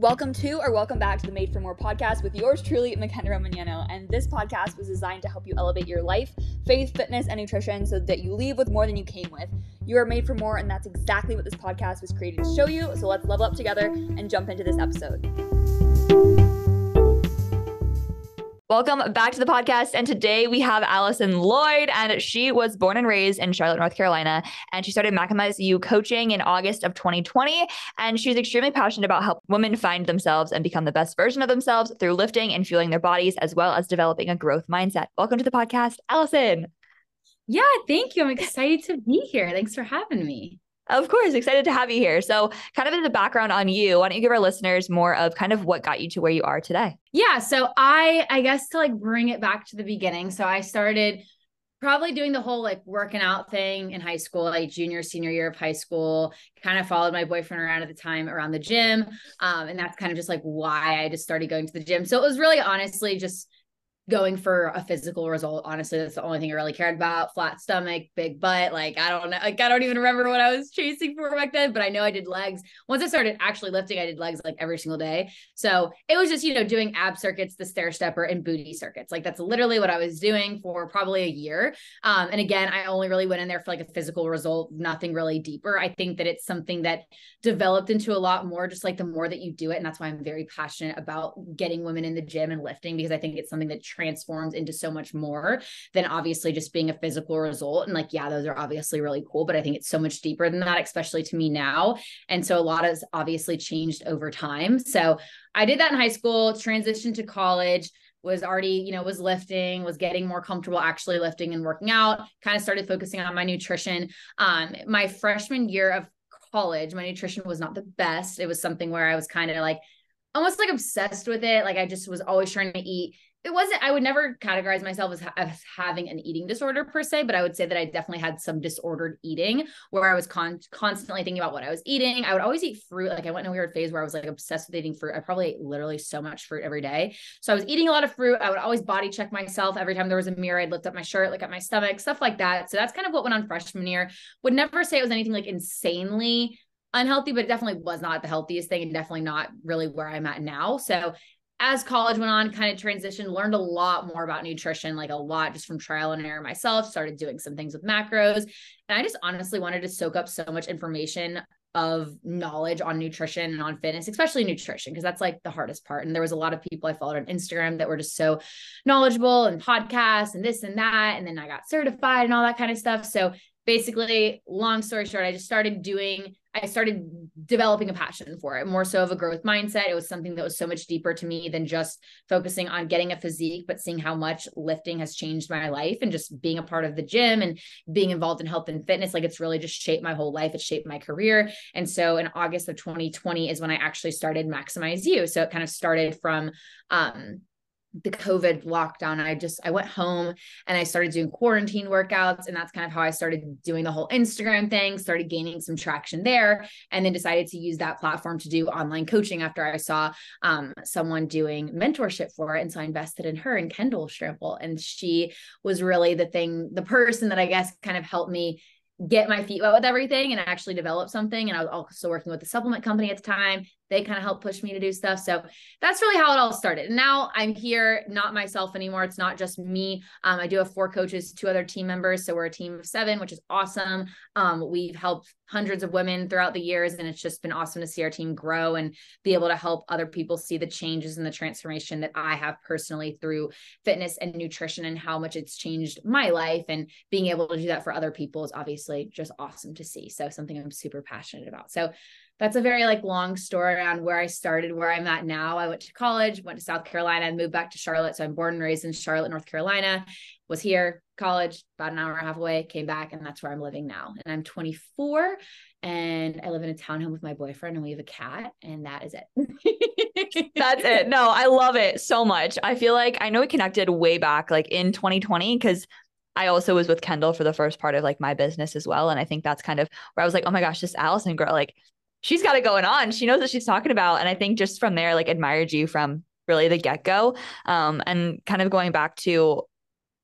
Welcome to or welcome back to the Made for More podcast with yours truly, Makena Romagnano. And this podcast was designed to help you elevate your life, faith, fitness, and nutrition so that you leave with more than you came with. You are made for more, and that's exactly what this podcast was created to show you. So let's level up together and jump into this episode. Welcome back to the podcast. And today we have Allison Lloyd, and she was born and raised in Charlotte, North Carolina. And she started Maximize You coaching in August of 2020. And she's extremely passionate about helping women find themselves and become the best version of themselves through lifting and fueling their bodies, as well as developing a growth mindset. Welcome to the podcast, Allison. Yeah, thank you. I'm excited to be here. Thanks for having me. Of course, excited to have you here. So, kind of in the background on you, why don't you give our listeners more of kind of what got you to where you are today? Yeah, so I I guess to like bring it back to the beginning. So, I started probably doing the whole like working out thing in high school, like junior, senior year of high school. Kind of followed my boyfriend around at the time around the gym. Um, and that's kind of just like why I just started going to the gym. So it was really honestly just going for a physical result. Honestly, that's the only thing I really cared about. Flat stomach, big butt. Like I don't know. Like I don't even remember what I was chasing for back then, but I know I did legs. Once I started actually lifting, I did legs like every single day. So it was just, you know, doing ab circuits, the stair stepper and booty circuits. Like that's literally what I was doing for probably a year. Um, and again, I only really went in there for like a physical result, nothing really deeper. I think that it's something that developed into a lot more, just like the more that you do it. And that's why I'm very passionate about getting women in the gym and lifting because I think it's something that transforms into so much more than obviously just being a physical result. And like, yeah, those are obviously really cool, but I think it's so much deeper than that, especially to me now. And so a lot has obviously changed over time. So I did that in high school, transitioned to college was already, you know, was lifting, was getting more comfortable actually lifting and working out, kind of started focusing on my nutrition. Um, my freshman year of college, my nutrition was not the best. It was something where I was kind of like almost like obsessed with it. Like I just was always trying to eat it wasn't i would never categorize myself as, as, having an eating disorder per se but i would say that i definitely had some disordered eating where i was con- constantly thinking about what i was eating. I would always eat fruit. Like i went in a weird phase where i was like obsessed with eating fruit. I probably ate literally so much fruit every day. So i was eating a lot of fruit. I would always body check myself every time there was a mirror. I'd lift up my shirt look at my stomach stuff like that. So that's kind of what went on freshman year. Would never say it was anything like insanely unhealthy, but it definitely was not the healthiest thing and definitely not really where I'm at now. So as college went on, kind of transitioned, learned a lot more about nutrition, like a lot just from trial and error myself, started doing some things with macros. And I just honestly wanted to soak up so much information of knowledge on nutrition and on fitness, especially nutrition, because that's like the hardest part. And there was a lot of people I followed on Instagram that were just so knowledgeable and podcasts and this and that. And then I got certified and all that kind of stuff. So basically, long story short, I just started doing I started developing a passion for it, more so of a growth mindset. It was something that was so much deeper to me than just focusing on getting a physique, but seeing how much lifting has changed my life and just being a part of the gym and being involved in health and fitness. Like it's really just shaped my whole life. It shaped my career. And so in August of 2020 is when I actually started Maximize You. So it kind of started from um, the COVID lockdown, I just I went home and I started doing quarantine workouts, and that's kind of how I started doing the whole Instagram thing. Started gaining some traction there, and then decided to use that platform to do online coaching after I saw um, someone doing mentorship for it, and so I invested in her and Kendall Strample, and she was really the thing, the person that I guess kind of helped me get my feet wet with everything and actually develop something. And I was also working with the supplement company at the time, they kind of helped push me to do stuff. So that's really how it all started. And now I'm here, not myself anymore. It's not just me. Um, I do have four coaches, two other team members. So we're a team of seven, which is awesome. Um, we've helped hundreds of women throughout the years, and it's just been awesome to see our team grow and be able to help other people see the changes and the transformation that I have personally through fitness and nutrition and how much it's changed my life. And being able to do that for other people is obviously just awesome to see. So something I'm super passionate about. So that's a very like long story on where I started, where I'm at now. I went to college, went to South Carolina, and moved back to Charlotte. So I'm born and raised in Charlotte, North Carolina. Was here, college, about an hour and a half away, came back, and that's where I'm living now. And I'm 24 and I live in a townhome with my boyfriend and we have a cat, and that is it. that's it. No, I love it so much. I feel like I know we connected way back like in 2020 because I also was with Kendall for the first part of like my business as well. And I think that's kind of where I was like, oh my gosh, this Allison girl, like she's got it going on. She knows what she's talking about. And I think just from there, like admired you from really the get go. Um, and kind of going back to,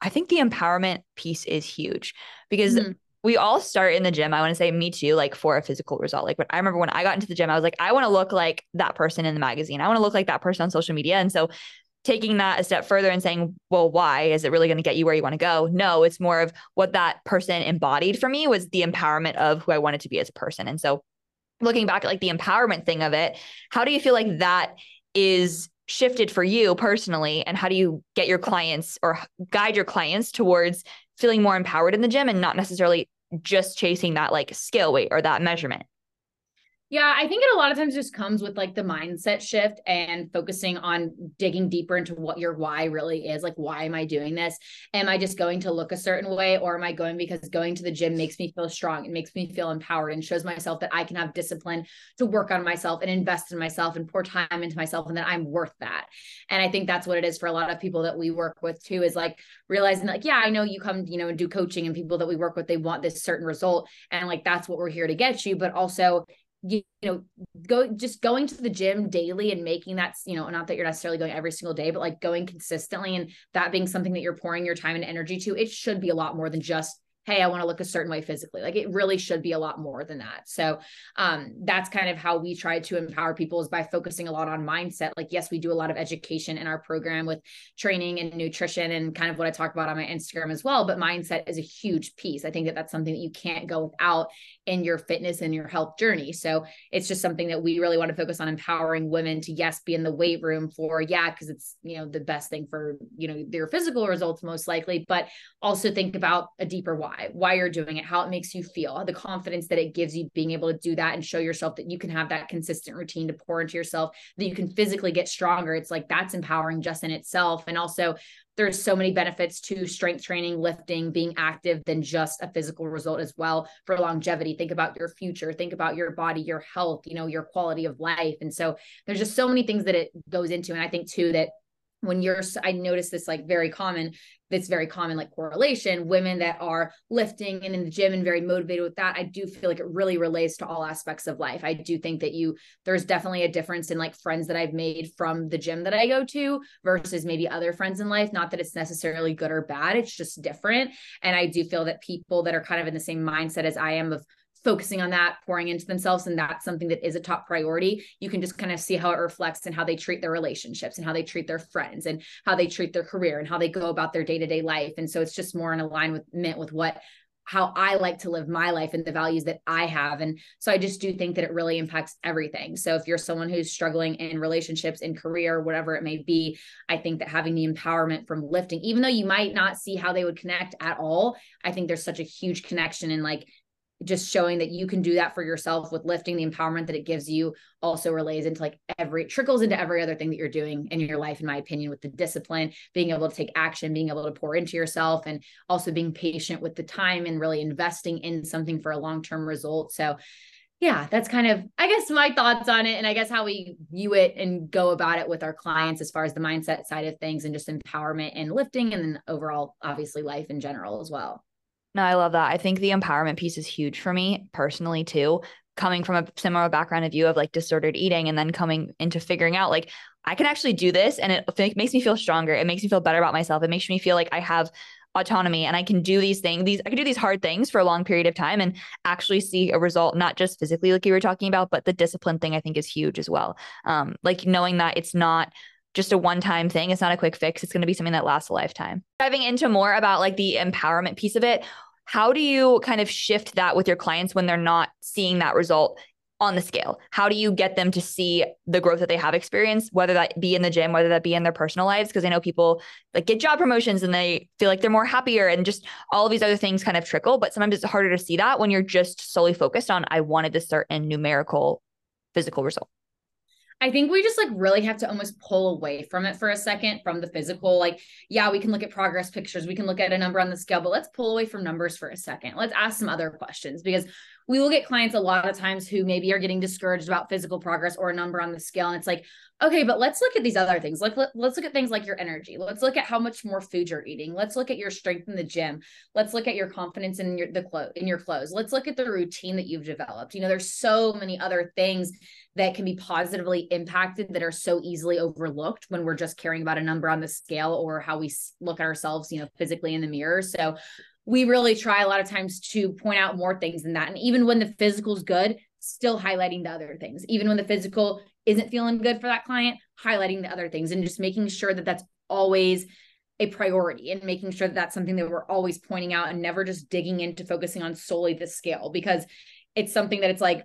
I think the empowerment piece is huge because mm-hmm. we all start in the gym. I want to say me too, like for a physical result. Like when I remember when I got into the gym, I was like, I want to look like that person in the magazine. I want to look like that person on social media. And so taking that a step further and saying, well, why is it really going to get you where you want to go? No, it's more of what that person embodied for me was the empowerment of who I wanted to be as a person. And so looking back at like the empowerment thing of it, how do you feel like that is shifted for you personally? And how do you get your clients or guide your clients towards feeling more empowered in the gym and not necessarily just chasing that like scale weight or that measurement? Yeah, I think it a lot of times just comes with like the mindset shift and focusing on digging deeper into what your why really is. Like, why am I doing this? Am I just going to look a certain way, or am I going because going to the gym makes me feel strong? It makes me feel empowered and shows myself that I can have discipline to work on myself and invest in myself and pour time into myself and that I'm worth that. And I think that's what it is for a lot of people that we work with too, is like realizing like, yeah, I know you come, you know, and do coaching and people that we work with, they want this certain result. And like, that's what we're here to get you. But also, you, you know go just going to the gym daily and making that you know not that you're necessarily going every single day but like going consistently and that being something that you're pouring your time and energy to it should be a lot more than just hey i want to look a certain way physically. Like it really should be a lot more than that. So um, that's kind of how we try to empower people is by focusing a lot on mindset. Like yes we do a lot of education in our program with training and nutrition and kind of what i talk about on my instagram as well but mindset is a huge piece. I think that that's something that you can't go without in your fitness and your health journey. So it's just something that we really want to focus on empowering women to yes be in the weight room for yeah because it's you know the best thing for you know their physical results most likely but also think about a deeper why why, why you're doing it, how it makes you feel, the confidence that it gives you being able to do that and show yourself that you can have that consistent routine to pour into yourself, that you can physically get stronger. It's like that's empowering just in itself. And also, there's so many benefits to strength training, lifting, being active than just a physical result as well for longevity. Think about your future, think about your body, your health, you know, your quality of life. And so there's just so many things that it goes into. And I think too that when you're i notice this like very common that's very common like correlation women that are lifting and in the gym and very motivated with that i do feel like it really relates to all aspects of life. I do think that you there's definitely a difference in like friends that i've made from the gym that i go to versus maybe other friends in life. Not that it's necessarily good or bad it's just different. And i do feel that people that are kind of in the same mindset as i am of focusing on that, pouring into themselves, and that's something that is a top priority, you can just kind of see how it reflects and how they treat their relationships and how they treat their friends and how they treat their career and how they go about their day-to-day life. And so it's just more in alignment with what how I like to live my life and the values that I have. And so I just do think that it really impacts everything. So if you're someone who's struggling in relationships, in career, whatever it may be, I think that having the empowerment from lifting, even though you might not see how they would connect at all, I think there's such a huge connection in like just showing that you can do that for yourself with lifting the empowerment that it gives you also relays into like every trickles into every other thing that you're doing in your life in my opinion with the discipline being able to take action being able to pour into yourself and also being patient with the time and really investing in something for a long-term result. So yeah that's kind of i guess my thoughts on it and i guess how we view it and go about it with our clients as far as the mindset side of things and just empowerment and lifting and then overall obviously life in general as well no, I love that. I think the empowerment piece is huge for me personally too. Coming from a similar background of you of like disordered eating and then coming into figuring out like I can actually do this and it makes me feel stronger. It makes me feel better about myself. It makes me feel like I have autonomy and I can do these things. These I can do these hard things for a long period of time and actually see a result, not just physically like you were talking about, but the discipline thing I think is huge as well. Um, like knowing that it's not just a one time thing. It's not a quick fix. It's going to be something that lasts a lifetime. Diving into more about like the empowerment piece of it, how do you kind of shift that with your clients when they're not seeing that result on the scale? How do you get them to see the growth that they have experienced, whether that be in the gym, whether that be in their personal lives? Because I know people like get job promotions and they feel like they're more happier and just all of these other things kind of trickle. But sometimes it's harder to see that when you're just solely focused on, I wanted this certain numerical physical result. I think we just like really have to almost pull away from it for a second from the physical. Like, yeah, we can look at progress pictures, we can look at a number on the scale, but let's pull away from numbers for a second. Let's ask some other questions because we will get clients a lot of times who maybe are getting discouraged about physical progress or a number on the scale. And it's like, okay, but let's look at these other things. Like, let, let's look at things like your energy. Let's look at how much more food you're eating. Let's look at your strength in the gym. Let's look at your confidence in your the clothes in your clothes. Let's look at the routine that you've developed. You know, there's so many other things that can be positively impacted that are so easily overlooked when we're just caring about a number on the scale or how we look at ourselves, you know, physically in the mirror. So we really try a lot of times to point out more things than that. And even when the physical is good, still highlighting the other things. Even when the physical isn't feeling good for that client, highlighting the other things and just making sure that that's always a priority and making sure that that's something that we're always pointing out and never just digging into focusing on solely the scale because it's something that it's like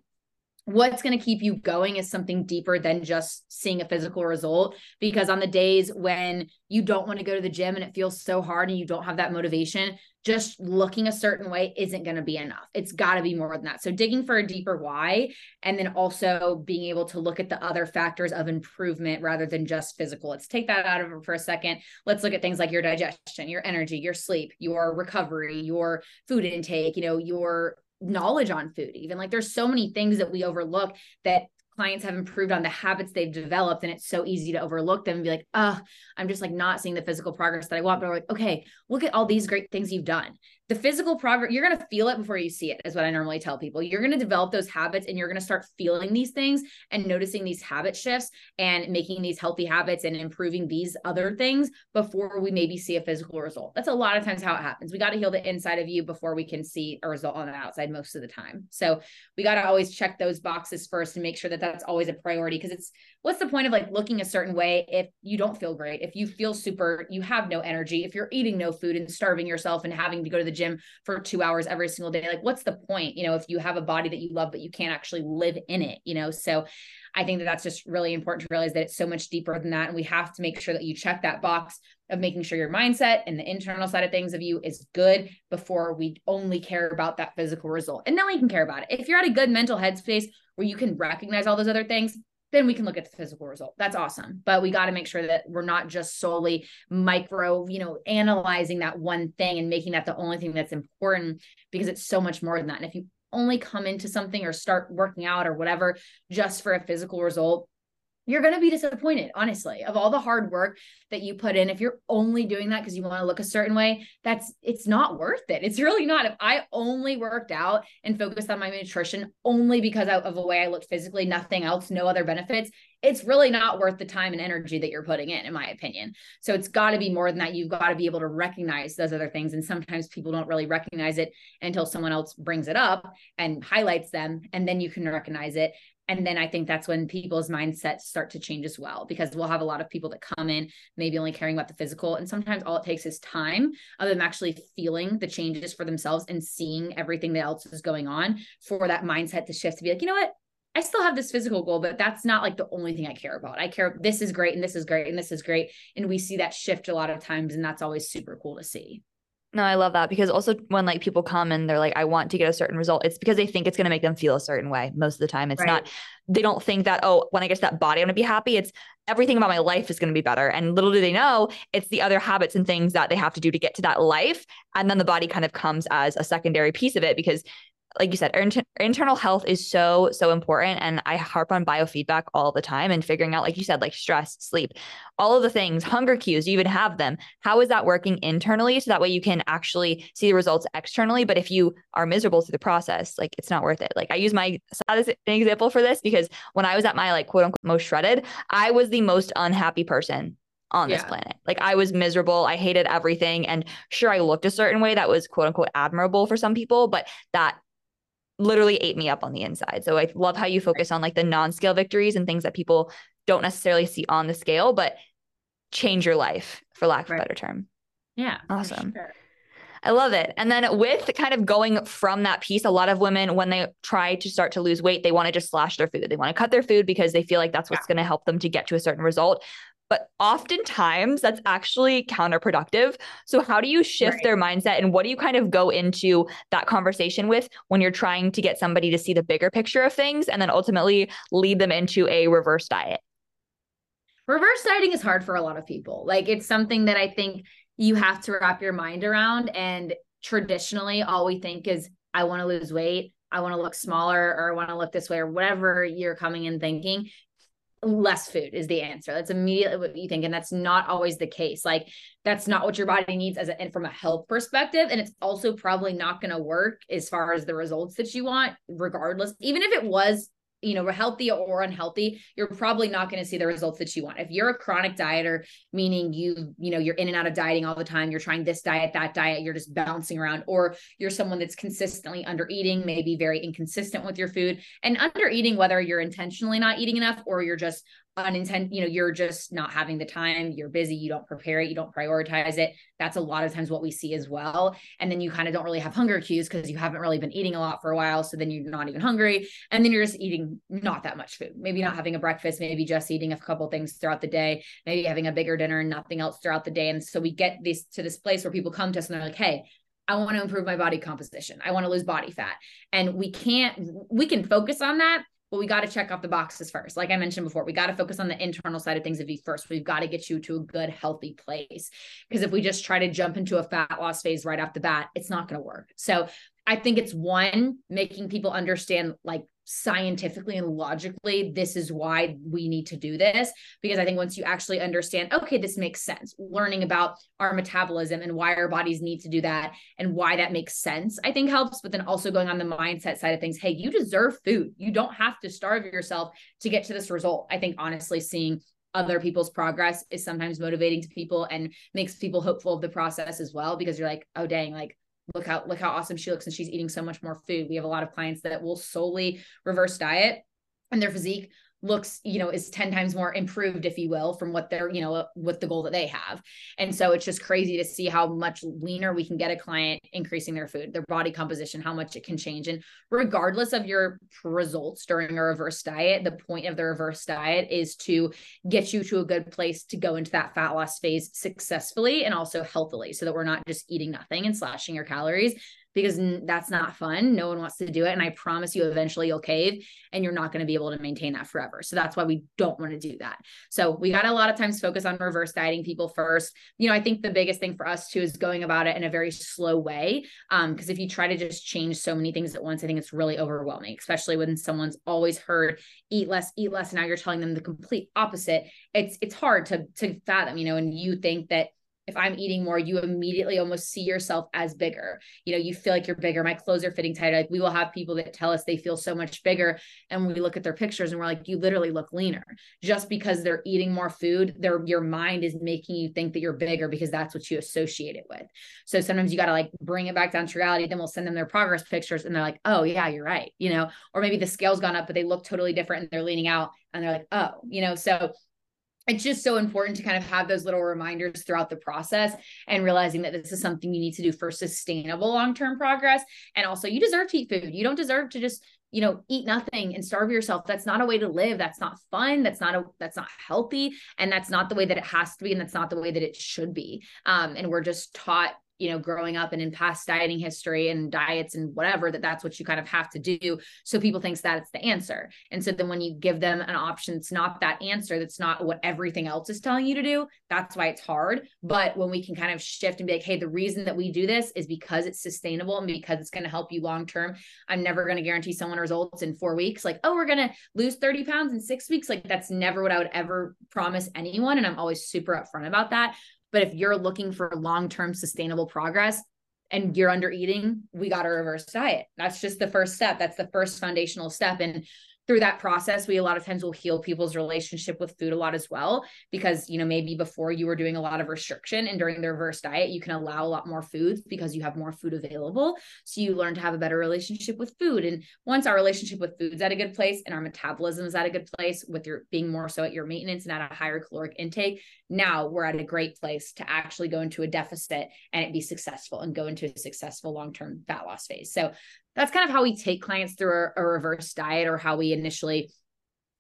what's going to keep you going is something deeper than just seeing a physical result. Because on the days when you don't want to go to the gym and it feels so hard and you don't have that motivation just looking a certain way isn't going to be enough. It's got to be more than that. So digging for a deeper why and then also being able to look at the other factors of improvement rather than just physical. Let's take that out of it for a second. Let's look at things like your digestion your energy your sleep your recovery your food intake you know your knowledge on food even. Like there's so many things that we overlook that clients have improved on the habits they've developed and it's so easy to overlook them and be like oh i'm just like not seeing the physical progress that i want. But I'm like okay look at all these great things you've done the physical progress you're going to feel it before you see it is what i normally tell people. You're going to develop those habits and you're going to start feeling these things and noticing these habit shifts and making these healthy habits and improving these other things before we maybe see a physical result. That's a lot of times how it happens. We got to heal the inside of you before we can see a result on the outside most of the time. So we got to always check those boxes first and make sure that that's always a priority because it's what's the point of like looking a certain way if you don't feel great if you feel super you have no energy if you're eating no food and starving yourself and having to go to the gym for two hours every single day? Like what's the point you know if you have a body that you love but you can't actually live in it you know? So i think that that's just really important to realize that it's so much deeper than that and we have to make sure that you check that box of making sure your mindset and the internal side of things of you is good before we only care about that physical result. And then we can care about it. If you're at a good mental headspace where you can recognize all those other things then we can look at the physical result. That's awesome. But we got to make sure that we're not just solely micro, you know, analyzing that one thing and making that the only thing that's important because it's so much more than that. And if you only come into something or start working out or whatever just for a physical result, you're going to be disappointed, honestly, of all the hard work that you put in. If you're only doing that because you want to look a certain way, that's it's not worth it. It's really not. If I only worked out and focused on my nutrition only because of a way I looked physically, nothing else, no other benefits, it's really not worth the time and energy that you're putting in, in my opinion. So it's got to be more than that. You've got to be able to recognize those other things. And sometimes people don't really recognize it until someone else brings it up and highlights them. And then you can recognize it and then i think that's when people's mindsets start to change as well because we'll have a lot of people that come in maybe only caring about the physical and sometimes all it takes is time of them actually feeling the changes for themselves and seeing everything that else is going on for that mindset to shift to be like you know what I still have this physical goal, but that's not like the only thing I care about. I care this is great and this is great and this is great. And we see that shift a lot of times, and that's always super cool to see. No, I love that because also when like people come and they're like, I want to get a certain result, it's because they think it's going to make them feel a certain way most of the time. It's right. not, they don't think that, oh, when I get to that body, I'm going to be happy. It's everything about my life is going to be better. And little do they know, it's the other habits and things that they have to do to get to that life. And then the body kind of comes as a secondary piece of it because like you said, inter- internal health is so, so important. And I harp on biofeedback all the time and figuring out, like you said, like stress, sleep, all of the things, hunger cues, you even have them. How is that working internally? So that way you can actually see the results externally. But if you are miserable through the process, like it's not worth it. Like I use my as an example for this because when I was at my like quote unquote most shredded, I was the most unhappy person on yeah. this planet. Like I was miserable. I hated everything. And sure, I looked a certain way that was quote unquote admirable for some people, but that literally ate me up on the inside. So I love how you focus on like the non-scale victories and things that people don't necessarily see on the scale, but change your life for lack of right. a better term. Yeah. Awesome. Sure. I love it. And then with kind of going from that piece, a lot of women, when they try to start to lose weight, they want to just slash their food. They want to cut their food because they feel like that's what's yeah. going to help them to get to a certain result but oftentimes that's actually counterproductive. So, how do you shift right. their mindset and what do you kind of go into that conversation with when you're trying to get somebody to see the bigger picture of things and then ultimately lead them into a reverse diet? Reverse dieting is hard for a lot of people. Like, it's something that I think you have to wrap your mind around. And traditionally, all we think is, I want to lose weight. I want to look smaller or I want to look this way or whatever you're coming in thinking less food is the answer. That's immediately what you think. And that's not always the case. Like that's not what your body needs as a, and from a health perspective. And it's also probably not going to work as far as the results that you want, regardless, even if it was you know, healthy or unhealthy, you're probably not going to see the results that you want. If you're a chronic dieter, meaning you, you know, you're in and out of dieting all the time, you're trying this diet, that diet, you're just bouncing around, or you're someone that's consistently under eating, maybe very inconsistent with your food and under eating, whether you're intentionally not eating enough or you're just unintent you know you're just not having the time you're busy you don't prepare it you don't prioritize it. That's a lot of times what we see as well. And then you kind of don't really have hunger cues because you haven't really been eating a lot for a while so then you're not even hungry. And then you're just eating not that much food. Maybe not having a breakfast maybe just eating a couple things throughout the day maybe having a bigger dinner and nothing else throughout the day. And so we get this to this place where people come to us and they're like hey I want to improve my body composition. I want to lose body fat. And we can't, we can focus on that, but we got to check off the boxes first. Like I mentioned before, we got to focus on the internal side of things of you first. We've got to get you to a good, healthy place. Because if we just try to jump into a fat loss phase right off the bat, it's not going to work. So I think it's one, making people understand like scientifically and logically this is why we need to do this. Because i think once you actually understand okay this makes sense. Learning about our metabolism and why our bodies need to do that and why that makes sense i think helps. But then also going on the mindset side of things hey you deserve food. You don't have to starve yourself to get to this result. I think honestly seeing other people's progress is sometimes motivating to people and makes people hopeful of the process as well because you're like oh dang like look how look how awesome she looks and she's eating so much more food. We have a lot of clients that will solely reverse diet and their physique looks you know is 10 times more improved if you will from what they're you know with the goal that they have. And so it's just crazy to see how much leaner we can get a client increasing their food their body composition how much it can change. And regardless of your results during a reverse diet the point of the reverse diet is to get you to a good place to go into that fat loss phase successfully and also healthily so that we're not just eating nothing and slashing your calories because that's not fun. No one wants to do it. And I promise you, eventually you'll cave and you're not going to be able to maintain that forever. So that's why we don't want to do that. So we got a lot of times focus on reverse dieting people first. You know, I think the biggest thing for us too is going about it in a very slow way. Um, because if you try to just change so many things at once, I think it's really overwhelming, especially when someone's always heard eat less, eat less. And now you're telling them the complete opposite. It's it's hard to to fathom, you know, and you think that if I'm eating more, you immediately almost see yourself as bigger. You know, you feel like you're bigger. My clothes are fitting tighter. Like we will have people that tell us they feel so much bigger. And we look at their pictures and we're like, you literally look leaner. Just because they're eating more food, their your mind is making you think that you're bigger because that's what you associate it with. So sometimes you got to like bring it back down to reality. Then we'll send them their progress pictures and they're like, oh yeah, you're right. You know, or maybe the scale's gone up, but they look totally different and they're leaning out and they're like, oh, you know, so it's just so important to kind of have those little reminders throughout the process and realizing that this is something you need to do for sustainable long-term progress. And also you deserve to eat food. You don't deserve to just you know eat nothing and starve yourself. That's not a way to live. That's not fun. That's not a that's not healthy. And that's not the way that it has to be and that's not the way that it should be. Um, and we're just taught you know growing up and in past dieting history and diets and whatever that that's what you kind of have to do. So people thinks that it's the answer. And so then when you give them an option it's not that answer that's not what everything else is telling you to do that's why it's hard. But when we can kind of shift and be like hey the reason that we do this is because it's sustainable and because it's going to help you long term. I'm never going to guarantee someone results in four weeks. Like oh we're going to lose 30 pounds in six weeks. Like that's never what i would ever promise anyone and i'm always super upfront about that but if you're looking for long term sustainable progress and you're under eating, we got to reverse diet. That's just the first step. That's the first foundational step. And through that process we a lot of times will heal people's relationship with food a lot as well because you know maybe before you were doing a lot of restriction and during the reverse diet you can allow a lot more foods because you have more food available so you learn to have a better relationship with food and once our relationship with food's at a good place and our metabolism is at a good place with your being more so at your maintenance and at a higher caloric intake now we're at a great place to actually go into a deficit and it be successful and go into a successful long-term fat loss phase. So that's kind of how we take clients through a, a reverse diet or how we initially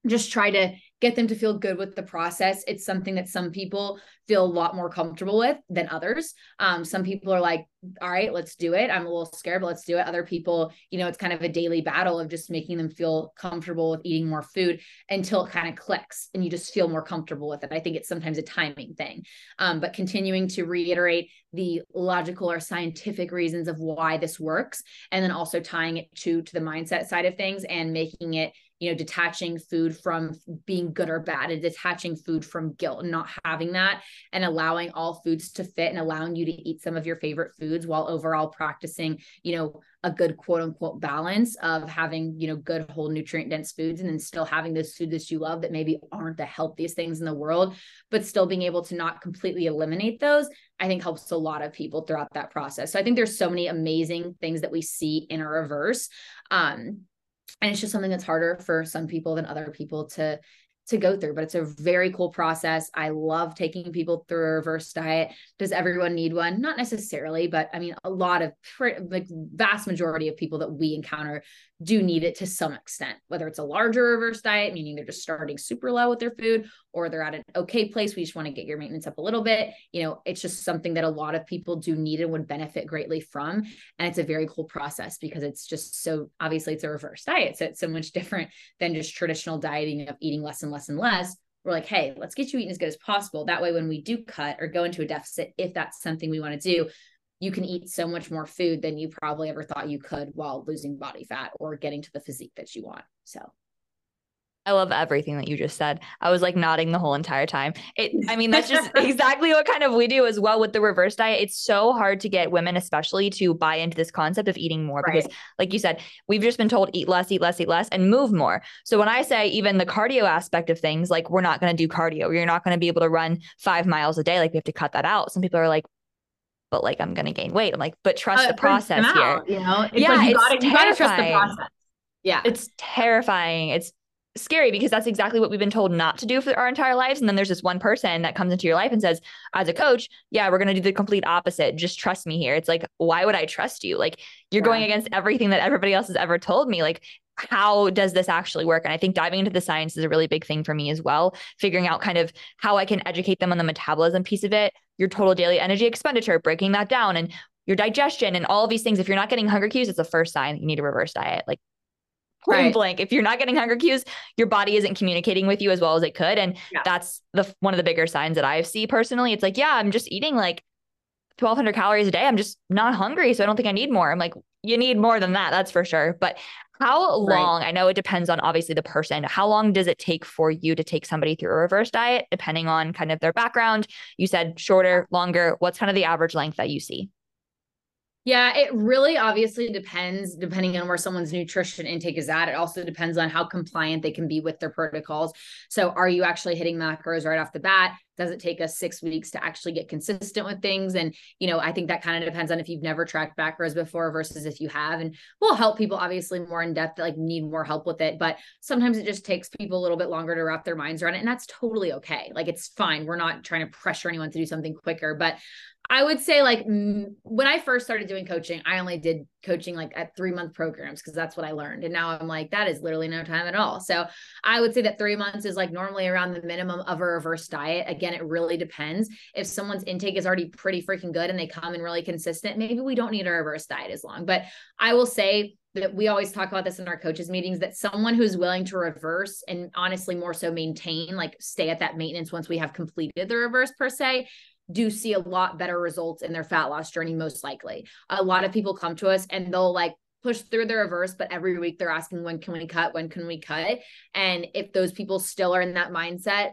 just try to get them to feel good with the process. It's something that some people feel a lot more comfortable with than others. Um, some people are like, all right, let's do it. I'm a little scared, but let's do it. Other people, you know, it's kind of a daily battle of just making them feel comfortable with eating more food until it kind of clicks and you just feel more comfortable with it. I think it's sometimes a timing thing. Um, but continuing to reiterate the logical or scientific reasons of why this works, and then also tying it to to the mindset side of things and making it you know detaching food from being good or bad and detaching food from guilt and not having that and allowing all foods to fit and allowing you to eat some of your favorite foods while overall practicing you know a good quote unquote balance of having you know good whole nutrient dense foods and then still having those foods that you love that maybe aren't the healthiest things in the world but still being able to not completely eliminate those i think helps a lot of people throughout that process. So i think there's so many amazing things that we see in a reverse. Um and it's just something that's harder for some people than other people to to go through but it's a very cool process. I love taking people through a reverse diet. Does everyone need one? Not necessarily but i mean a lot of like vast majority of people that we encounter do need it to some extent, whether it's a larger reverse diet, meaning they're just starting super low with their food, or they're at an okay place. We just want to get your maintenance up a little bit. You know, it's just something that a lot of people do need and would benefit greatly from. And it's a very cool process because it's just so obviously it's a reverse diet. So it's so much different than just traditional dieting of eating less and less and less. We're like, hey, let's get you eating as good as possible. That way, when we do cut or go into a deficit, if that's something we want to do, you can eat so much more food than you probably ever thought you could while losing body fat or getting to the physique that you want. So I love everything that you just said. I was like nodding the whole entire time. It I mean that's just exactly what kind of we do as well with the reverse diet. It's so hard to get women especially to buy into this concept of eating more right. because like you said, we've just been told eat less, eat less, eat less and move more. So when I say even the cardio aspect of things, like we're not going to do cardio. You're not going to be able to run 5 miles a day like we have to cut that out. Some people are like, but like I'm gonna gain weight. I'm like, but trust uh, the process here. You know, it's yeah, like you, gotta, you gotta trust the process. Yeah. It's terrifying. It's scary because that's exactly what we've been told not to do for our entire lives. And then there's this one person that comes into your life and says, as a coach, yeah, we're going to do the complete opposite. Just trust me here. It's like, why would I trust you? Like, you're yeah. going against everything that everybody else has ever told me. Like, how does this actually work? And I think diving into the science is a really big thing for me as well, figuring out kind of how I can educate them on the metabolism piece of it, your total daily energy expenditure, breaking that down and your digestion and all of these things. If you're not getting hunger cues, it's the first sign you need a reverse diet. Like point right. blank. If you're not getting hunger cues, your body isn't communicating with you as well as it could. And yeah. that's the one of the bigger signs that I see personally. It's like, yeah, I'm just eating like 1200 calories a day. I'm just not hungry. So I don't think I need more. I'm like, you need more than that. That's for sure. But how long? Right. I know it depends on obviously the person. How long does it take for you to take somebody through a reverse diet, depending on kind of their background? You said shorter, longer. What's kind of the average length that you see? Yeah, it really obviously depends depending on where someone's nutrition intake is at. It also depends on how compliant they can be with their protocols. So, are you actually hitting macros right off the bat? Does it take us six weeks to actually get consistent with things? And, you know, I think that kind of depends on if you've never tracked macros before versus if you have. And we'll help people obviously more in depth that like need more help with it. But sometimes it just takes people a little bit longer to wrap their minds around it. And that's totally okay. Like, it's fine. We're not trying to pressure anyone to do something quicker. But I would say like when I first started doing coaching, I only did coaching like at three month programs because that's what I learned. And now I'm like, that is literally no time at all. So I would say that three months is like normally around the minimum of a reverse diet. Again, it really depends. If someone's intake is already pretty freaking good and they come in really consistent, maybe we don't need a reverse diet as long. But I will say that we always talk about this in our coaches meetings that someone who's willing to reverse and honestly more so maintain like stay at that maintenance once we have completed the reverse per se do see a lot better results in their fat loss journey, most likely. A lot of people come to us and they'll like push through the reverse, but every week they're asking, when can we cut? When can we cut? And if those people still are in that mindset,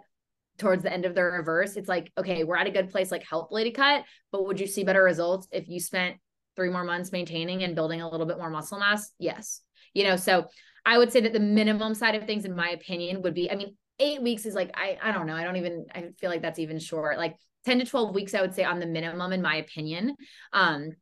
towards the end of the reverse, it's like, okay, we're at a good place, like help lady cut, but would you see better results if you spent three more months maintaining and building a little bit more muscle mass? Yes. You know, so I would say that the minimum side of things, in my opinion, would be, I mean, eight weeks is like, I, I don't know. I don't even, I feel like that's even short. Like 10 to 12 weeks, I would say on the minimum, in my opinion. Um,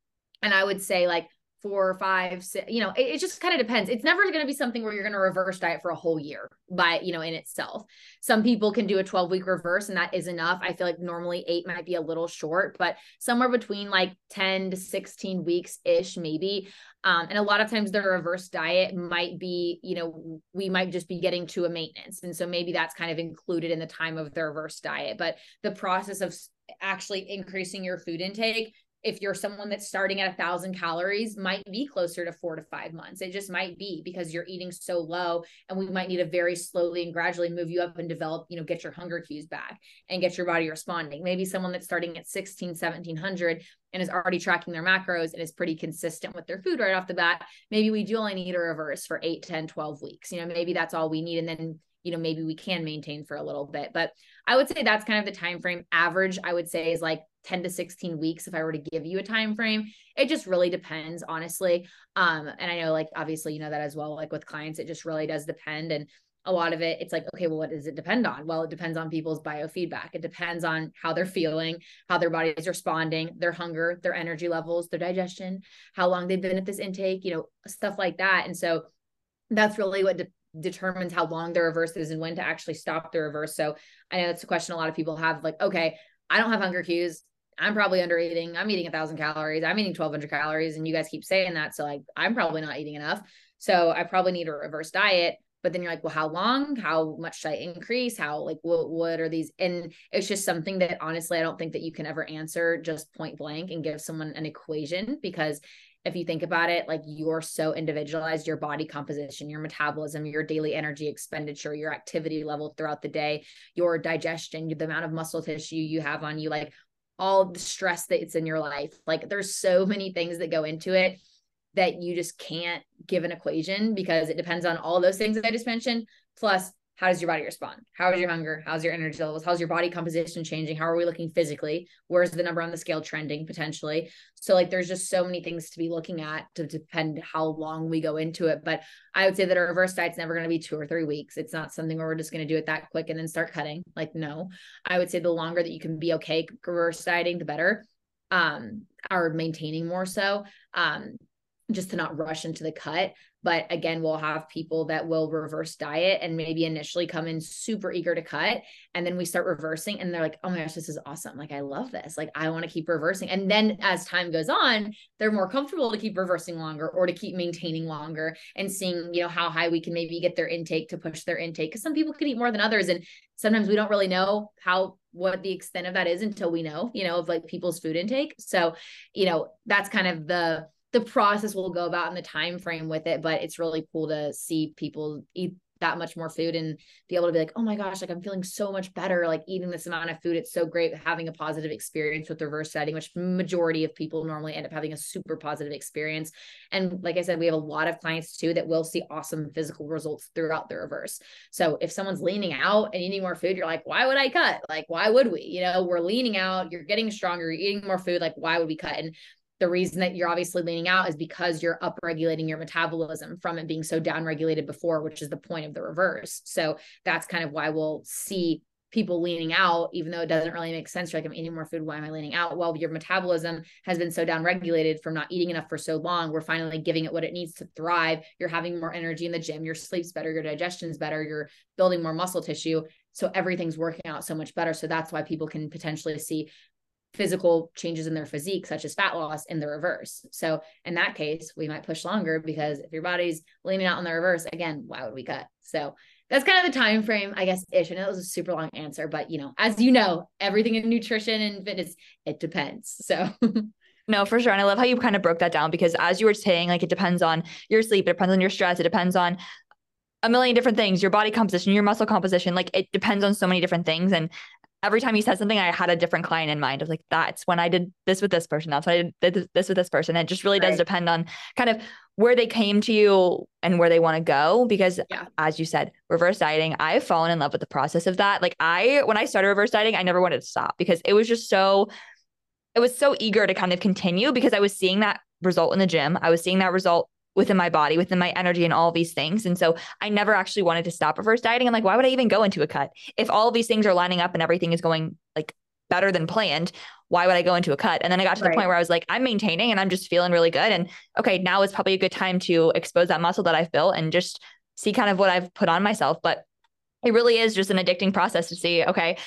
and I would say like four or five, you know, it, it just kind of depends. It's never going to be something where you're going to reverse diet for a whole year by, you know, in itself. Some people can do a 12 week reverse and that is enough. I feel like normally eight might be a little short, but somewhere between like 10 to 16 weeks ish, maybe. Um, and a lot of times the reverse diet might be, you know, we might just be getting to a maintenance. And so maybe that's kind of included in the time of the reverse diet. But the process of actually increasing your food intake if you're someone that's starting at a thousand calories might be closer to four to five months. It just might be because you're eating so low and we might need to very slowly and gradually move you up and develop you know get your hunger cues back and get your body responding. Maybe someone that's starting at 16 1700 and is already tracking their macros and is pretty consistent with their food right off the bat. Maybe we do only need a reverse for 8 10 12 weeks. You know maybe that's all we need. And then you know maybe we can maintain for a little bit but i would say that's kind of the time frame. Average i would say is like 10 to 16 weeks if i were to give you a time frame. It just really depends honestly. Um and i know like obviously you know that as well like with clients it just really does depend and a lot of it it's like okay well what does it depend on? Well it depends on people's biofeedback. It depends on how they're feeling how their body is responding their hunger their energy levels their digestion how long they've been at this intake you know stuff like that. And so that's really what de- determines how long the reverse is and when to actually stop the reverse. So I know that's a question a lot of people have like, okay, I don't have hunger cues. I'm probably under eating. I'm eating a thousand calories. I'm eating 1200 calories. And you guys keep saying that. So like, I'm probably not eating enough. So I probably need a reverse diet. But then you're like, well, how long? How much should I increase? How like what what are these? And it's just something that honestly, I don't think that you can ever answer just point blank and give someone an equation because if you think about it, like you're so individualized, your body composition, your metabolism, your daily energy expenditure, your activity level throughout the day, your digestion, the amount of muscle tissue you have on you, like all the stress that's in your life. Like there's so many things that go into it that you just can't give an equation because it depends on all those things that I just mentioned, plus how does your body respond? How is your hunger? How's your energy levels? How's your body composition changing? How are we looking physically? Where's the number on the scale trending potentially? So like there's just so many things to be looking at to depend how long we go into it. But I would say that a reverse diet's never going to be two or three weeks. It's not something where we're just going to do it that quick and then start cutting. Like no, I would say the longer that you can be okay reverse dieting, the better. Um, or maintaining more so. Um, just to not rush into the cut. But again, we'll have people that will reverse diet and maybe initially come in super eager to cut. And then we start reversing and they're like, oh my gosh, this is awesome. Like, I love this. Like, I want to keep reversing. And then as time goes on, they're more comfortable to keep reversing longer or to keep maintaining longer and seeing, you know, how high we can maybe get their intake to push their intake. Cause some people can eat more than others. And sometimes we don't really know how what the extent of that is until we know, you know, of like people's food intake. So, you know, that's kind of the the process we'll go about and the time frame with it but it's really cool to see people eat that much more food and be able to be like oh my gosh like i'm feeling so much better like eating this amount of food. It's so great having a positive experience with reverse dieting which majority of people normally end up having a super positive experience. And like i said we have a lot of clients too that will see awesome physical results throughout the reverse. So if someone's leaning out and eating more food you're like why would i cut? Like why would we? You know we're leaning out you're getting stronger you're eating more food like why would we cut? And the reason that you're obviously leaning out is because you're upregulating your metabolism from it being so downregulated before, which is the point of the reverse. So that's kind of why we'll see people leaning out, even though it doesn't really make sense. You're like, I'm eating more food. Why am I leaning out? Well, your metabolism has been so downregulated from not eating enough for so long. We're finally giving it what it needs to thrive. You're having more energy in the gym. Your sleep's better. Your digestion's better. You're building more muscle tissue. So everything's working out so much better. So that's why people can potentially see physical changes in their physique, such as fat loss, in the reverse. So in that case, we might push longer because if your body's leaning out on the reverse, again, why would we cut? So that's kind of the time frame, I guess, ish. Know it was a super long answer, but you know, as you know, everything in nutrition and fitness, it depends. So No, for sure. And I love how you kind of broke that down because as you were saying, like it depends on your sleep, it depends on your stress, it depends on a million different things, your body composition, your muscle composition. Like it depends on so many different things. And every time you said something, I had a different client in mind. I was like, that's when I did this with this person. That's when I did this with this person. It just really right. does depend on kind of where they came to you and where they want to go. Because yeah. as you said, reverse dieting, I've fallen in love with the process of that. Like I, when I started reverse dieting, I never wanted to stop because it was just so, it was so eager to kind of continue because I was seeing that result in the gym. I was seeing that result within my body, within my energy, and all these things. And so I never actually wanted to stop reverse dieting. I'm like, why would I even go into a cut if all of these things are lining up and everything is going like better than planned? Why would I go into a cut? And then I got to right. the point where I was like, I'm maintaining and I'm just feeling really good. And okay, now is probably a good time to expose that muscle that I've built and just see kind of what I've put on myself. But it really is just an addicting process to see, okay,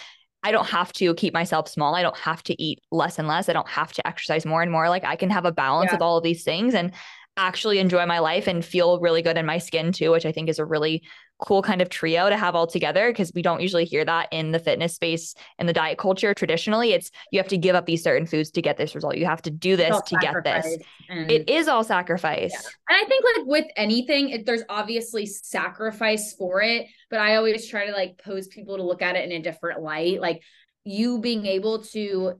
I don't have to keep myself small. I don't have to eat less and less. I don't have to exercise more and more. Like I can have a balance yeah. with all of these things. And actually enjoy my life and feel really good in my skin too, which I think is a really cool kind of trio to have all together because we don't usually hear that in the fitness space and the diet culture traditionally. It's you have to give up these certain foods to get this result. You have to do this to get this. it is all sacrifice. Yeah. and i think like with anything it, there's obviously sacrifice for it but i always try to like pose people to look at it in a different light. Like you being able to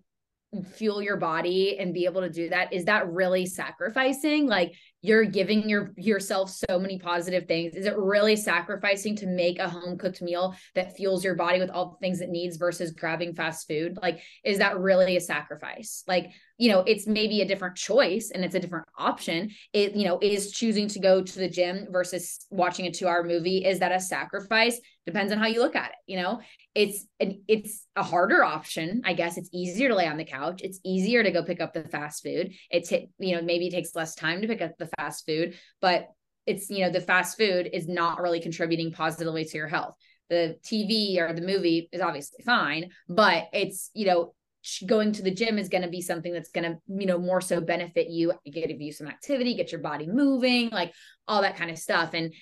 fuel your body and be able to do that is that really sacrificing? Like you're giving your yourself so many positive things. Is it really sacrificing to make a home cooked meal that fuels your body with all the things it needs versus grabbing fast food? Like is that really a sacrifice? Like you know it's maybe a different choice and it's a different option. It you know is choosing to go to the gym versus watching a 2 hour movie is that a sacrifice depends on how you look at it you know? It's an, it's a harder option i guess. It's easier to lay on the couch. It's easier to go pick up the fast food. It's you know maybe it takes less time to pick up the fast food but it's you know the fast food is not really contributing positively to your health. The tv or the movie is obviously fine but it's you know going to the gym is going to be something that's going to you know more so benefit you give you some activity get your body moving like all that kind of stuff. And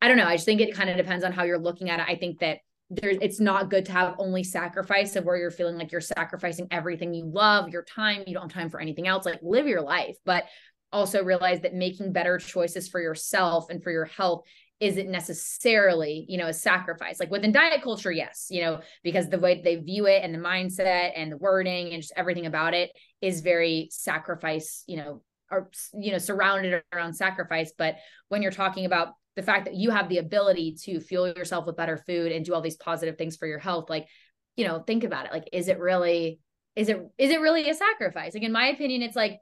I don't know. I just think it kind of depends on how you're looking at it. I think that there's it's not good to have only sacrifice of where you're feeling like you're sacrificing everything you love, your time, you don't have time for anything else. Like live your life, but also realize that making better choices for yourself and for your health isn't necessarily, you know, a sacrifice. Like within diet culture, yes, you know, because the way they view it and the mindset and the wording and just everything about it is very sacrifice, you know, or you know, surrounded around sacrifice. But when you're talking about the fact that you have the ability to fuel yourself with better food and do all these positive things for your health like you know think about it. Like is it really is it is it really a sacrifice? Like in my opinion it's like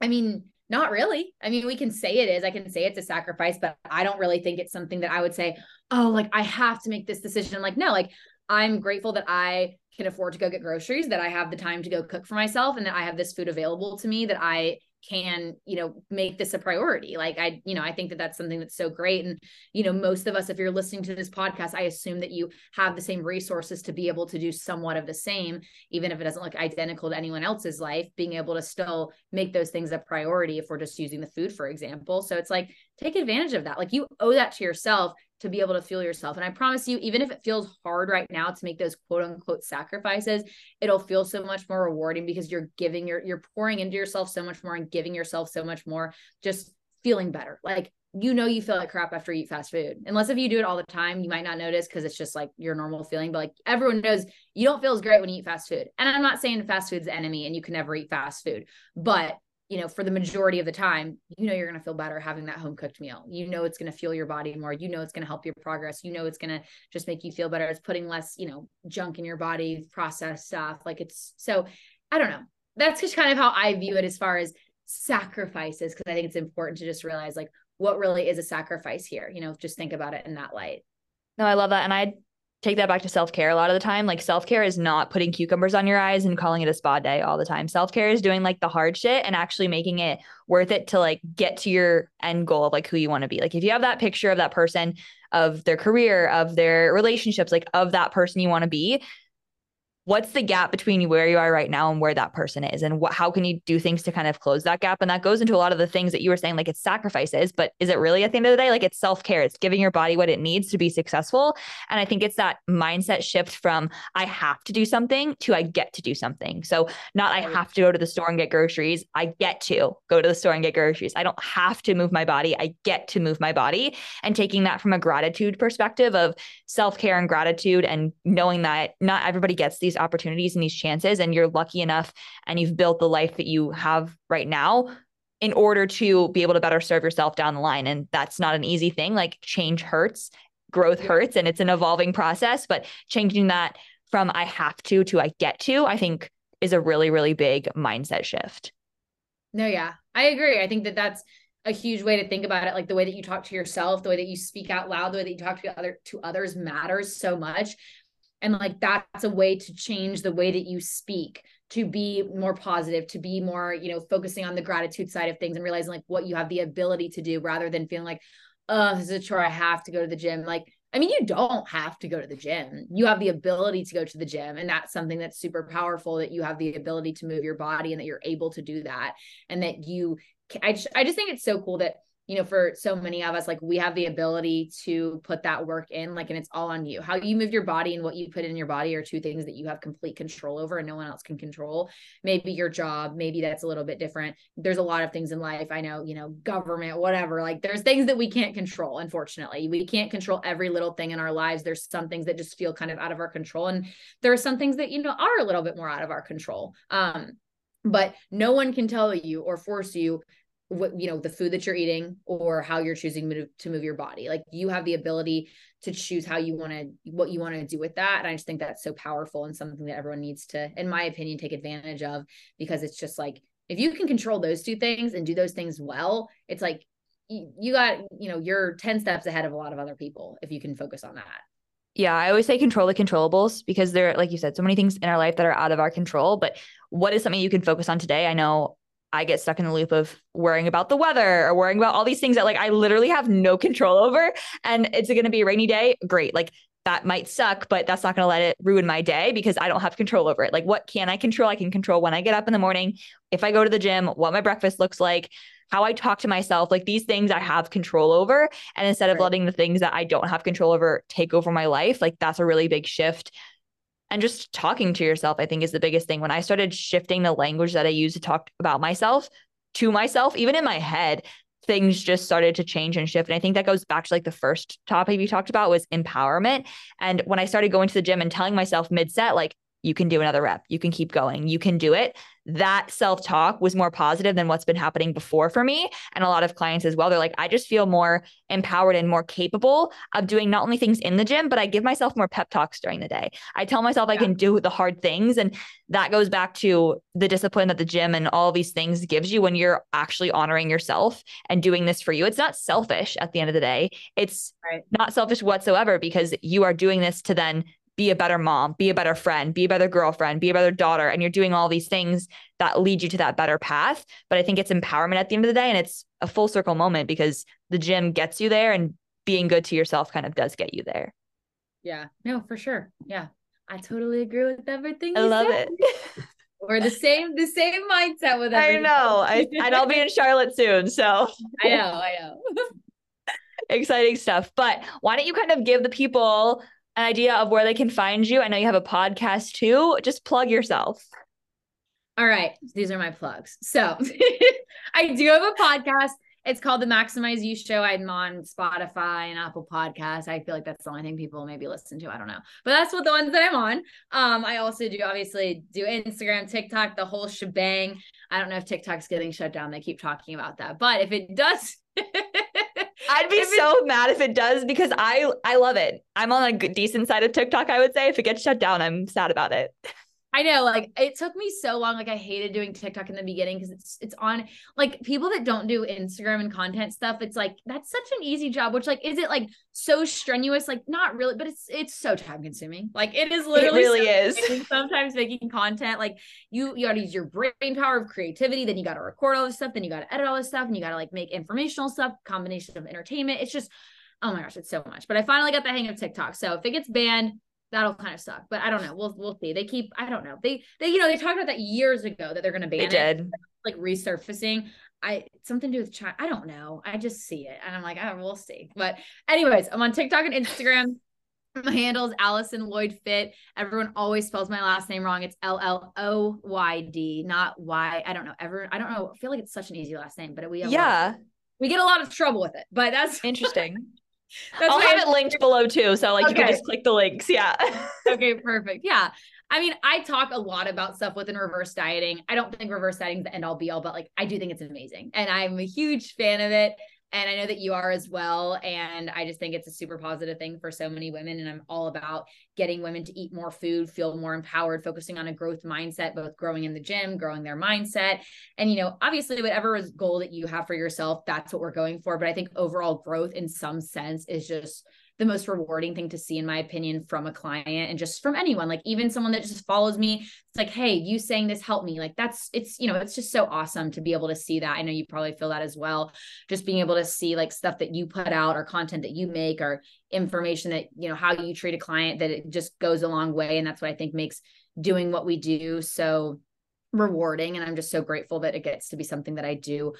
i mean not really. I mean we can say it is i can say it's a sacrifice but i don't really think it's something that i would say oh like i have to make this decision. Like no like i'm grateful that i can afford to go get groceries that i have the time to go cook for myself and that i have this food available to me that i can you know make this a priority. Like i you know i think that that's something that's so great. And you know most of us if you're listening to this podcast i assume that you have the same resources to be able to do somewhat of the same even if it doesn't look identical to anyone else's life being able to still make those things a priority if we're just using the food for example. So it's like take advantage of that. Like you owe that to yourself to be able to fuel yourself. And I promise you, even if it feels hard right now to make those quote unquote sacrifices, it'll feel so much more rewarding because you're giving your, you're pouring into yourself so much more and giving yourself so much more, just feeling better. Like, you know, you feel like crap after you eat fast food. Unless if you do it all the time, you might not notice because it's just like your normal feeling. But like everyone knows you don't feel as great when you eat fast food. And I'm not saying fast food's the enemy and you can never eat fast food, but you know, for the majority of the time, you know, you're going to feel better having that home cooked meal. You know, it's going to fuel your body more. You know, it's going to help your progress. You know, it's going to just make you feel better. It's putting less, you know, junk in your body, processed stuff. Like it's so, I don't know. That's just kind of how I view it as far as sacrifices. Cause I think it's important to just realize like what really is a sacrifice here, you know, just think about it in that light. No, I love that. And I take that back to self care a lot of the time. Like self care is not putting cucumbers on your eyes and calling it a spa day all the time. Self care is doing like the hard shit and actually making it worth it to like get to your end goal of like who you want to be. Like if you have that picture of that person, of their career, of their relationships, like of that person you want to be, what's the gap between where you are right now and where that person is? And what how can you do things to kind of close that gap? And that goes into a lot of the things that you were saying like it's sacrifices but is it really at the end of the day? Like it's self-care. It's giving your body what it needs to be successful. And i think it's that mindset shift from i have to do something to i get to do something. So not i have to go to the store and get groceries. I get to go to the store and get groceries. I don't have to move my body. I get to move my body. And taking that from a gratitude perspective of self-care and gratitude and knowing that not everybody gets these these opportunities and these chances and you're lucky enough and you've built the life that you have right now in order to be able to better serve yourself down the line. And that's not an easy thing. Like change hurts growth hurts and it's an evolving process but changing that from i have to to i get to i think is a really really big mindset shift. No yeah i agree. I think that that's a huge way to think about it. Like the way that you talk to yourself the way that you speak out loud the way that you talk to other to others matters so much and like that's a way to change the way that you speak to be more positive to be more you know focusing on the gratitude side of things and realizing like what you have the ability to do rather than feeling like oh this is a chore i have to go to the gym. Like i mean you don't have to go to the gym. You have the ability to go to the gym and that's something that's super powerful that you have the ability to move your body and that you're able to do that and that you i just, I just think it's so cool that you know, for so many of us, like we have the ability to put that work in, like, and it's all on you. How you move your body and what you put in your body are two things that you have complete control over and no one else can control. Maybe your job, maybe that's a little bit different. There's a lot of things in life. I know, you know, government, whatever. Like, there's things that we can't control, unfortunately. We can't control every little thing in our lives. There's some things that just feel kind of out of our control. And there are some things that, you know, are a little bit more out of our control. Um, but no one can tell you or force you what you know the food that you're eating or how you're choosing to move your body like you have the ability to choose how you want to what you want to do with that and i just think that's so powerful and something that everyone needs to in my opinion take advantage of because it's just like if you can control those two things and do those things well it's like you got you know you're 10 steps ahead of a lot of other people if you can focus on that yeah, I always say control the controllables because there, like you said, so many things in our life that are out of our control. But what is something you can focus on today? I know I get stuck in the loop of worrying about the weather or worrying about all these things that like I literally have no control over. And it's going to be a rainy day. Great. Like that might suck, but that's not going to let it ruin my day because I don't have control over it. Like, what can I control? I can control when I get up in the morning, if I go to the gym, what my breakfast looks like, how I talk to myself. Like, these things I have control over. And instead of right. letting the things that I don't have control over take over my life, like, that's a really big shift and just talking to yourself i think is the biggest thing. When i started shifting the language that i use to talk about myself to myself even in my head things just started to change and shift. And i think that goes back to like the first topic you talked about was empowerment. And when i started going to the gym and telling myself mid set like you can do another rep you can keep going you can do it that self talk was more positive than what's been happening before for me. And a lot of clients as well. They're like, I just feel more empowered and more capable of doing not only things in the gym, but I give myself more pep talks during the day. I tell myself yeah. I can do the hard things. And that goes back to the discipline that the gym and all these things gives you when you're actually honoring yourself and doing this for you. It's not selfish at the end of the day. It's right. not selfish whatsoever because you are doing this to then be a better mom, be a better friend, be a better girlfriend, be a better daughter. And you're doing all these things that lead you to that better path. But I think it's empowerment at the end of the day. And it's a full circle moment because the gym gets you there and being good to yourself kind of does get you there. Yeah, no, for sure. Yeah. I totally agree with everything. I love said. it. We're the same, the same mindset with everything. I know. I, and I'll be in Charlotte soon. So I know, I know. Exciting stuff. But why don't you kind of give the people an idea of where they can find you? I know you have a podcast too. Just plug yourself. All right. These are my plugs. So I do have a podcast. It's called the Maximize You Show. I'm on Spotify and Apple Podcasts. I feel like that's the only thing people maybe listen to. I don't know, but that's what the ones that I'm on. Um, I also do obviously do Instagram, TikTok, the whole shebang. I don't know if TikTok's getting shut down. They keep talking about that, but if it does, I'd be so mad if it does because I I love it. I'm on a good, decent side of TikTok. I would say if it gets shut down, I'm sad about it. I know, like it took me so long. Like I hated doing TikTok in the beginning because it's it's on like people that don't do Instagram and content stuff. It's like that's such an easy job. Which like is it like so strenuous? Like not really, but it's it's so time consuming. Like it is literally it really so is. Sometimes making content like you you got to use your brain power of creativity. Then you got to record all this stuff. Then you got to edit all this stuff, and you got to like make informational stuff. Combination of entertainment. It's just oh my gosh, it's so much. But I finally got the hang of TikTok. So if it gets banned that'll kind of suck. But I don't know. We'll we'll see. They keep I don't know. They they you know they talked about that years ago that they're going to ban they it. Did. Like resurfacing. I something to do with China. I don't know. I just see it and I'm like, oh, we'll see. But anyways, I'm on TikTok and Instagram. My handle is Allison Lloyd Fit. Everyone always spells my last name wrong. It's L L O Y D, not Y. I don't know. Ever I don't know. I feel like it's such an easy last name, but we yeah. we get a lot of trouble with it. But that's interesting. That's I'll have it linked below too. So like okay. you can just click the links. Yeah. okay, perfect. Yeah. I mean, I talk a lot about stuff within reverse dieting. I don't think reverse dieting is the end all be all, but like I do think it's amazing. And I'm a huge fan of it. And I know that you are as well. And I just think it's a super positive thing for so many women. And I'm all about getting women to eat more food, feel more empowered, focusing on a growth mindset, both growing in the gym, growing their mindset. And, you know, obviously, whatever is goal that you have for yourself, that's what we're going for. But I think overall growth in some sense is just the most rewarding thing to see in my opinion from a client and just from anyone like even someone that just follows me. It's like hey you saying this helped me. Like that's it's you know it's just so awesome to be able to see that. I know you probably feel that as well. Just being able to see like stuff that you put out or content that you make or information that you know how you treat a client that it just goes a long way and that's what i think makes doing what we do so rewarding and i'm just so grateful that it gets to be something that i do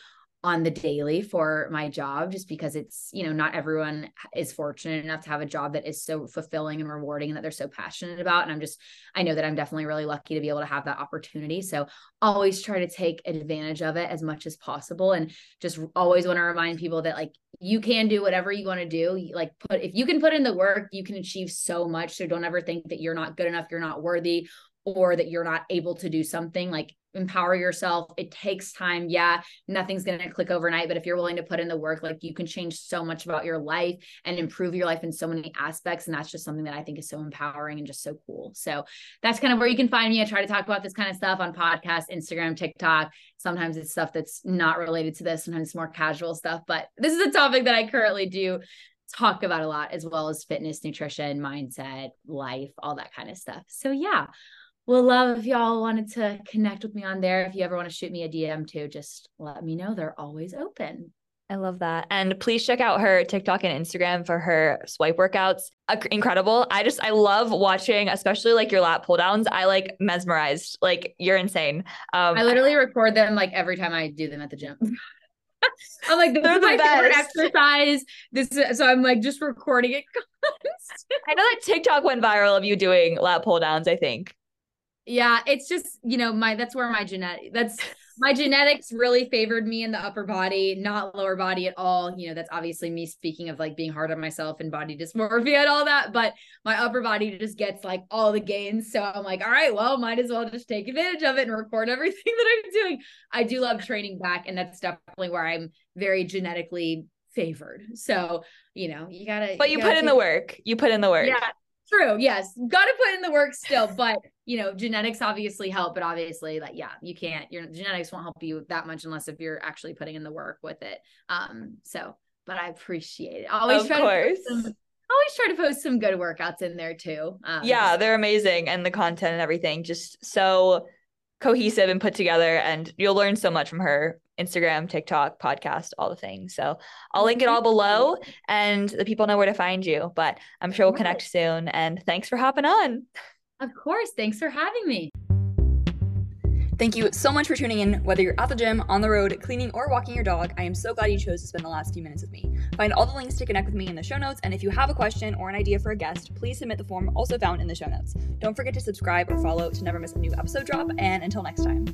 on the daily for my job just because it's you know not everyone is fortunate enough to have a job that is so fulfilling and rewarding and that they're so passionate about and i'm just i know that i'm definitely really lucky to be able to have that opportunity so always try to take advantage of it as much as possible and just always want to remind people that like you can do whatever you want to do like put if you can put in the work you can achieve so much so don't ever think that you're not good enough you're not worthy or that you're not able to do something like empower yourself. It takes time. Yeah nothing's going to click overnight but if you're willing to put in the work like you can change so much about your life and improve your life in so many aspects and that's just something that i think is so empowering and just so cool. So that's kind of where you can find me. I try to talk about this kind of stuff on podcast instagram tiktok. Sometimes it's stuff that's not related to this. Sometimes it's more casual stuff but this is a topic that i currently do talk about a lot as well as fitness nutrition mindset life all that kind of stuff. So yeah will love if y'all wanted to connect with me on there. If you ever want to shoot me a DM too, just let me know. They're always open. I love that. And please check out her TikTok and Instagram for her swipe workouts. Incredible. I just, I love watching, especially like your lat pull downs. I like mesmerized. Like you're insane. Um, I literally record them like every time I do them at the gym. I'm like, this They're is my best. favorite exercise. This is, so I'm like just recording it. I know that TikTok went viral of you doing lat pull downs, I think. Yeah, it's just, you know, my that's where my genetic that's my genetics really favored me in the upper body, not lower body at all. You know, that's obviously me speaking of like being hard on myself and body dysmorphia and all that, but my upper body just gets like all the gains. So I'm like, all right, well, might as well just take advantage of it and record everything that I'm doing. I do love training back, and that's definitely where I'm very genetically favored. So, you know, you gotta But you, you gotta put in the work. You put in the work. Yeah. True. Yes. Got to put in the work still, but you know, genetics obviously help, but obviously, like, yeah, you can't. Your genetics won't help you that much unless if you're actually putting in the work with it. Um. So, but I appreciate it. I always of try course. to. Some, always try to post some good workouts in there too. Um, yeah, they're amazing, and the content and everything just so cohesive and put together, and you'll learn so much from her. Instagram, TikTok, podcast, all the things. So I'll link it all below and the people know where to find you. But I'm sure we'll connect soon. And thanks for hopping on. Of course. Thanks for having me. Thank you so much for tuning in. Whether you're at the gym, on the road, cleaning, or walking your dog, I am so glad you chose to spend the last few minutes with me. Find all the links to connect with me in the show notes, and if you have a question or an idea for a guest, please submit the form also found in the show notes. Don't forget to subscribe or follow to never miss a new episode drop, and until next time.